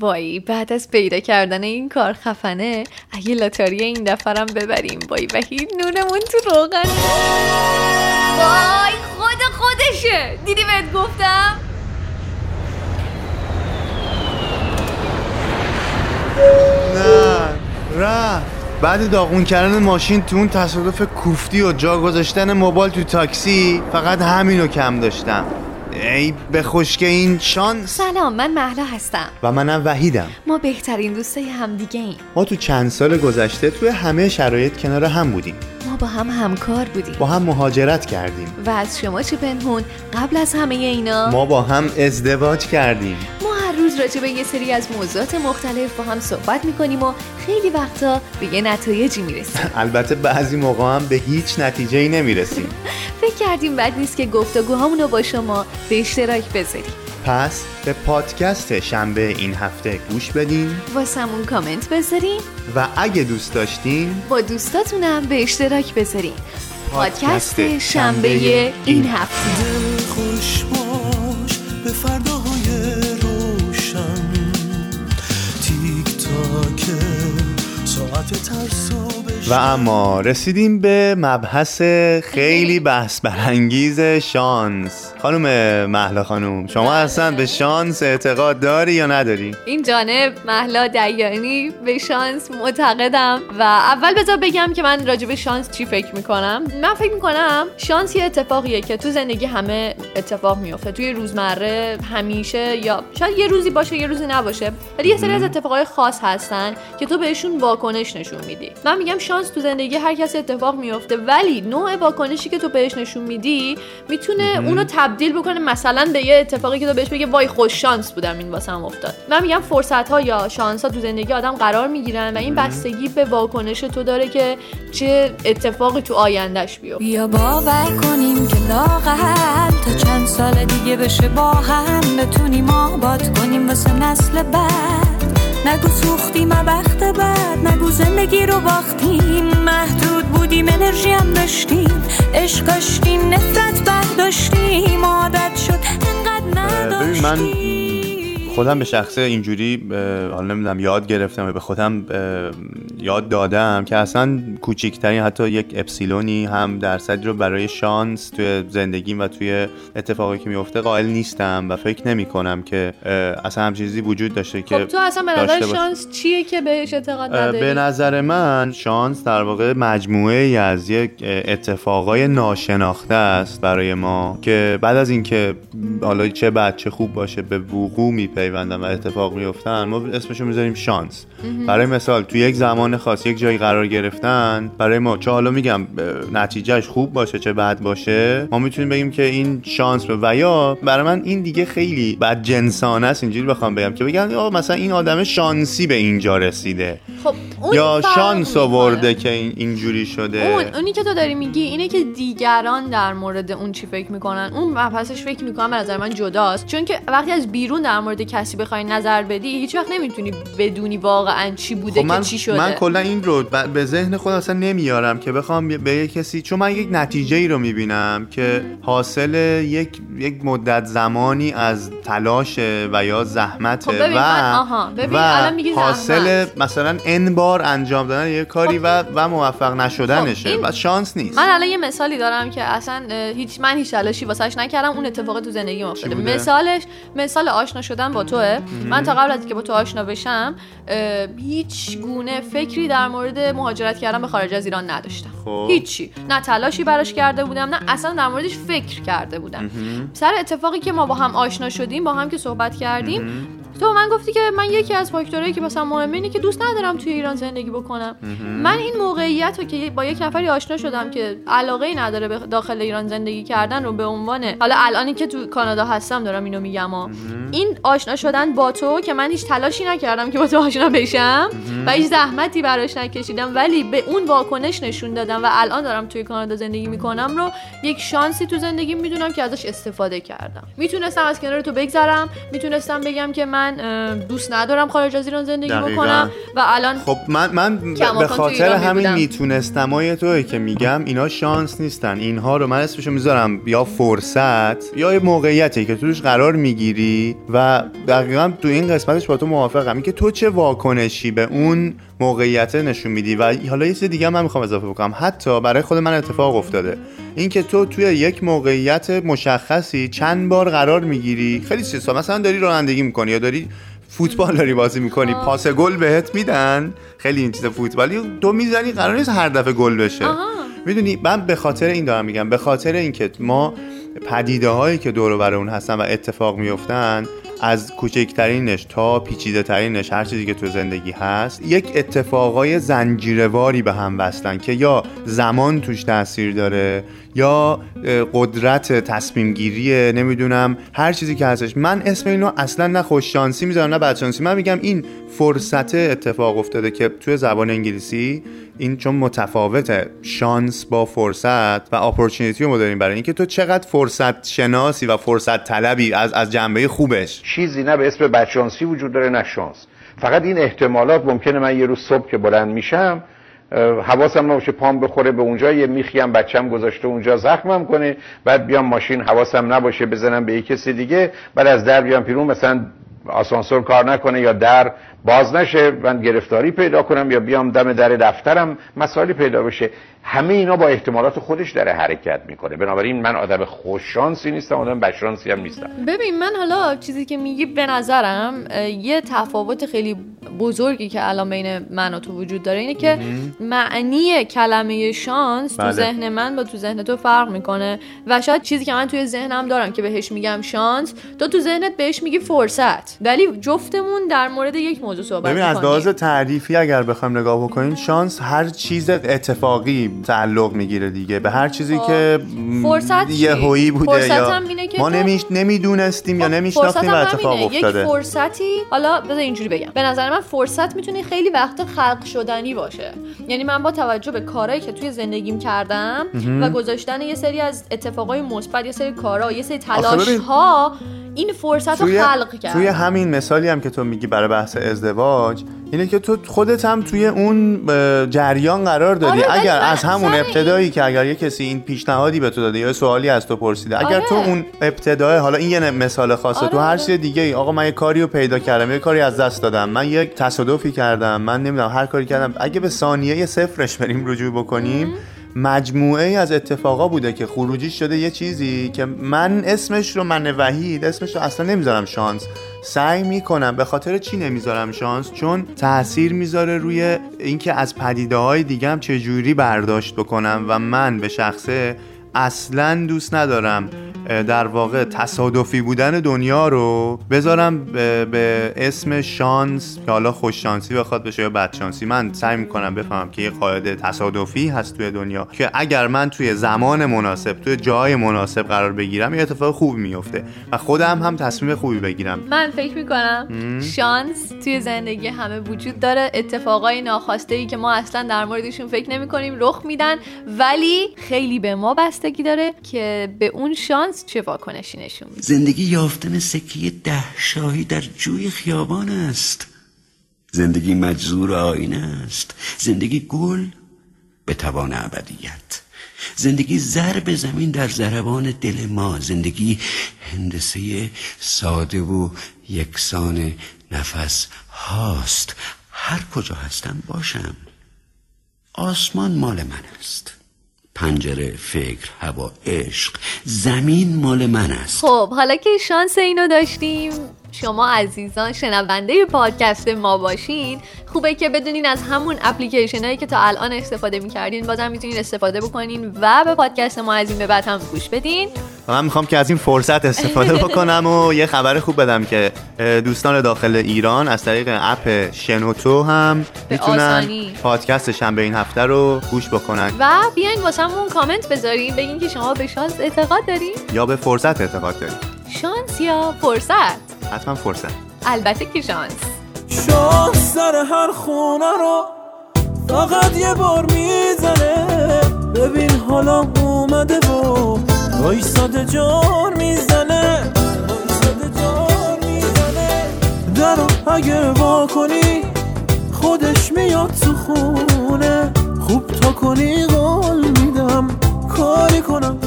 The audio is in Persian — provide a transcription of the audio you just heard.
وای بعد از پیدا کردن این کار خفنه. اگه لاتاری این دفرم ببریم. وای وحید نونمون تو روغن. وای خود خودشه. دیدی بهت گفتم؟ نه رفت. بعد داغون کردن ماشین تو اون تصادف کوفتی و جا گذاشتن موبایل تو تاکسی فقط همینو کم داشتم. ای به خشک این شانس. سلام من محلا هستم. و منم وحیدم. ما بهترین دوستای همدیگه ایم. ما تو چند سال گذشته توی همه شرایط کنار هم بودیم. ما با هم همکار بودیم. با هم مهاجرت کردیم. و از شما چه پنهون قبل از همه اینا؟ ما با هم ازدواج کردیم. ما هر روز راجع به یه سری از موضوعات مختلف با هم صحبت می‌کنیم و خیلی وقتا به یه نتایجی می‌رسیم. البته بعضی موقع هم به هیچ نتیجه ای نمی‌رسیم. فکر کردیم بد نیست که گفتگوهامون رو با شما به اشتراک بذاریم. پس به پادکست شنبه این هفته گوش بدین. واسمون کامنت بذارین. و اگه دوست داشتین با دوستاتونم به اشتراک بذارین. پادکست پادکست شنبه این هفته. و اما رسیدیم به مبحث خیلی بحث برانگیز شانس. خانم محلا خانم شما اصلا به شانس اعتقاد داری یا نداری؟ این جانب محلا دیانی به شانس معتقدم و اول بذار بگم که من راجع به شانس چی فکر می‌کنم؟ من فکر می‌کنم شانس یه اتفاقیه که تو زندگی همه اتفاق میفته توی روزمره همیشه یا شاید یه روزی باشه یه روزی نباشه ولی یه سری از اتفاقای خاص هستن که تو بهشون واکنش نشون میدی. من میگم شانس تو زندگی هر کسی اتفاق میفته ولی نوع واکنشی که تو بهش نشون میدی می‌تونه اونو تبدیل بکنه مثلا به یه اتفاقی که تو بهش بگه وای خوش شانس بودم این واسم افتاد. من میگم فرصت ها یا شانس ها تو زندگی آدم قرار می‌گیرن و این بستگی به واکنش تو داره که چه اتفاقی تو آیندهش بیفته. بیا باور کنیم که لاغل تا چند سال دیگه بشه با هم بتونیم آباد کنیم واسه نسل بعد. نگو سوختیم بخت بعد نگو زندگی رو باختیم. محدود بودیم انرژی هم داشتیم. عشق داشتیم نفرت برداشتیم. عادت شد انقدر ببین من نداشتیم. خودم به شخصه اینجوری حالا نمی‌دونم یاد گرفتم و به خودم یاد دادم که اصلا کوچیکترین حتی یک اپسیلونی هم درصدی رو برای شانس توی زندگیم و توی اتفاقی که میفته قائل نیستم و فکر نمی کنم که اصلا هم چیزی وجود داشته که خب تو اصلا به نظر. شانس چیه که بهش اعتقاد نداری به نظر من شانس در واقع مجموعه ای از یک اتفاقای ناشناخته است برای ما که بعد از اینکه حالا چه بد چه خوب باشه به وقوع میپیوندن و اتفاق میفتن ما اسمشو می‌ذاریم شانس. برای مثال تو یک زمان خاص یک جایی قرار گرفتن برای ما چه حالا میگم نتیجهش خوب باشه چه بد باشه ما می‌تونیم بگیم که این شانس به و یا برای من این دیگه خیلی بد جنسانه است. اینجوری بخوام بگم که بگن آه مثلا این آدم شانسی به اینجا رسیده. خب اون یا شانس. آورده که این اینجوری شده اون اونی که تو داری میگی اینه که دیگران در مورد اون چی فکر می‌کنن اون مبحثش فکر می‌کنم به نظر من جداست چون که وقتی از بیرون در مورد کسی بخوای نظر بدی هیچ وقت نمی‌تونی بدونی واقعا چی بوده خب من, که چی شده من کلا این رو ب- به ذهن خود اصلا نمیارم که بخوام به یه کسی چون من یک نتیجه ای رو می‌بینم که حاصل یک یک مدت زمانی از تلاش و یا زحمت خب ببین و من- آها، ببین و الان میگی حاصل. مثلا ان بار انجام دادن یه کاری و و موفق نشدنشه. خب این- و شانس نیست. من الان یه مثالی دارم که اصلا هیچ من هیچ تلاشی واسش نکردم. اون اتفاق تو زندگی افتاده؟ مثالش مثال آشنا شدن با توه. من تا قبل از اینکه با تو آشنا بشم هیچ گونه فکری در مورد مهاجرت کردن به خارج از ایران نداشتم. خب. هیچی. نه تلاشی براش کرده بودم نه اصلا در موردش فکر کرده بودم. سر اتفاقی که ما با هم آشنا شدیم با هم که صحبت کردیم تو من گفتی که من یکی از فاکتورهایی که مثلا مهمه اینه که دوست ندارم توی ایران زندگی بکنم. من این موقعیت رو که با یک نفری آشنا شدم که علاقه ای نداره به داخل ایران زندگی کردن رو به عنوان حالا الانی که تو کانادا هستم دارم اینو میگم ها. این آشنا شدن با تو که من هیچ تلاشی نکردم که با تو آشنا بشم و هیچ زحمتی براش نکشیدم ولی به اون واکنش نشون دادم و الان دارم توی کانادا زندگی می‌کنم رو یک شانسی تو زندگی می‌دونم که ازش استفاده کردم. می‌تونستم از کنار تو بگذرم می‌تونستم بگم که من من دوست ندارم خارج از ایران زندگی دقیقاً. بکنم و الان خب من من به خاطر همین بودم. میتونستمای توی که میگم اینا شانس نیستن. اینها رو من اسمشو می‌ذارم یا فرصت یا یه موقعیتی که توش قرار می‌گیری و دقیقا تو این قسمتش با تو موافقم. که تو چه واکنشی به اون موقعیت نشون میدی؟ و حالا یه چیز دیگه من می‌خوام اضافه بکنم. حتی برای خود من اتفاق افتاده. اینکه تو توی یک موقعیت مشخصی چند بار قرار می‌گیری. خیلی چیزا. مثلا داری رانندگی می‌کنی یا داری فوتبال داری بازی می‌کنی پاس گل بهت میدن. خیلی این چیز فوتبالی تو می‌زنی قرار نیست هر دفعه گل بشه. می‌دونی؟ من به خاطر این دارم میگم. به خاطر اینکه ما پدیده هایی که دور و بر اون هستن و اتفاق میفتن از کوچکترینش تا پیچیده ترینش هر چیزی که تو زندگی هست یک اتفاقای زنجیرواری به هم وصلن که یا زمان توش تاثیر داره یا قدرت تصمیم گیریه نمی‌دونم هر چیزی که هستش. من اسم اینو اصلا نه خوش شانسی می‌ذارم نه بد شانسی. من میگم این فرصت اتفاق افتاده که توی زبان انگلیسی این چون متفاوته شانس با فرصت و اپورتونیتی رو ما داریم برای اینکه تو چقدر فرصت شناسی و فرصت طلبی از از جنبه خوبش چیزی نه به اسم بدشانسی وجود داره نه شانس. فقط این احتمالات ممکنه من یه روز صبح که بلند میشم حواسم نباشه پام بخوره به اونجا یه میخیم بچم گذاشته اونجا زخمم کنه بعد بیام ماشین حواسم نباشه بزنم به یه کسی دیگه بعد از در بیام پیرون مثلا آسانسور کار نکنه یا در باز نشه من گرفتاری پیدا کنم یا بیام دم در دفترم مسائلی پیدا بشه. همه اینا با احتمالات خودش داره حرکت می‌کنه. بنابراین من آدم خوششانسی نیستم آدم بدشانسی هم نیستم. ببین من حالا چیزی که میگی به نظرم یه تفاوت خیلی بزرگی که الان بین من و تو وجود داره اینه که معنی کلمه شانس بله. تو ذهن من با تو ذهن تو فرق می‌کنه و شاید چیزی که من توی ذهنم دارم که بهش میگم شانس تو تو ذهنت بهش میگی فرصت. ولی جفتمون در مورد یک موضوع صحبت ببین از لحاظ تعریفی اگر بخوایم نگاه بکنیم شانس هر چیز اتفاقی تعلق می‌گیره دیگه. به هر چیزی خب. که فرصت هویی بوده فرصت یا هم اینه که ما تو- نمیش... نمی‌دونستیم یا خب، نمیشناختیم و اتفاق. افتاده یک فرصتی حالا بذار اینجوری بگم. به نظر من فرصت می‌تونه خیلی وقت خلق شدنی باشه. یعنی من با توجه به کارهایی که توی زندگیم کردم و گذاشتن یه سری از اتفاقای مثبت یه سری کارها یه سری تلاش ها این فرصت رو خلق کرد توی همین مثالی هم که تو میگی برای بحث ازدواج اینه که تو خودت هم توی اون جریان قرار داری آره، اگر از همون ابتدایی که اگر یه کسی این پیشنهادی به تو داده یا سوالی از تو پرسیده اگر آره. تو اون ابتدای حالا این یه مثال خاصه. آره، تو هر آره. چیز دیگه ای آقا من یه کاری رو پیدا کردم یه کاری از دست دادم من یک تصادفی کردم من نمی‌دونم هر کاری کردم. اگه به ثانیه صفرش بریم رجوع بکنیم مجموعه ای از اتفاقا بوده که خروجیش شده یه چیزی که من اسمش رو من وحید اسمش رو اصلا نمی‌ذارم شانس. سعی می‌کنم به خاطر چی نمی‌ذارم شانس؟ چون تاثیر می‌ذاره روی اینکه از پدیده های دیگه هم چجوری برداشت بکنم و من به شخصه اصلا دوست ندارم در واقع تصادفی بودن دنیا رو بذارم به, به اسم شانس که حالا خوش شانسی بخواد بشه یا بد شانسی من سعی می‌کنم بفهمم که یه قاعده تصادفی هست توی دنیا که اگر من توی زمان مناسب توی جای مناسب قرار بگیرم یه اتفاق خوب میفته و خودم هم تصمیم خوبی بگیرم. من فکر می‌کنم شانس توی زندگی همه وجود داره. اتفاقای ناخواسته ای که ما اصلا در موردشون فکر نمی کنیم رخ میدن ولی خیلی به ما بستگی داره که به اون شانس چه واکنشی نشون میده؟ زندگی یافتن سکه ده شاهی در جوی خیابان است. زندگی مجزور آینه است. زندگی گل به توان ابدیت. زندگی ضرب زمین در ضربان دل ما. زندگی هندسه ساده و یکسان نفس هاست. هر کجا هستم باشم. آسمان مال من است. پنجره فکر هوا عشق. زمین مال من است. خب حالا که شانس اینو داشتیم شما عزیزان شنونده پادکست ما باشین. خوبه که بدونین از همون اپلیکیشن هایی که تا الان استفاده می‌کردین بازم می‌تونین استفاده بکنین و به پادکست ما از این به بعد هم گوش بدین. من می‌خوام که از این فرصت استفاده بکنم و یه خبر خوب بدم که دوستان داخل ایران از طریق اپ شنوتو هم می‌تونن. پادکست شنبه این هفته رو گوش بکنن. و بیاین واسمون کامنت بذارین بگین که شما به شانس اعتقاد دارین. یا به فرصت اعتقاد داریم شانس یا فرصت؟ حتما فرصت. البته که شانس. شانس سر هر خونه رو فقط یه بار می‌زنه. ببین حالا اومده و وایساده جار می‌زنه وایساده جار می‌زنه. اگه وا کنی خودش میاد تو خونه. خوب تا کنی قول میدم کاری کنم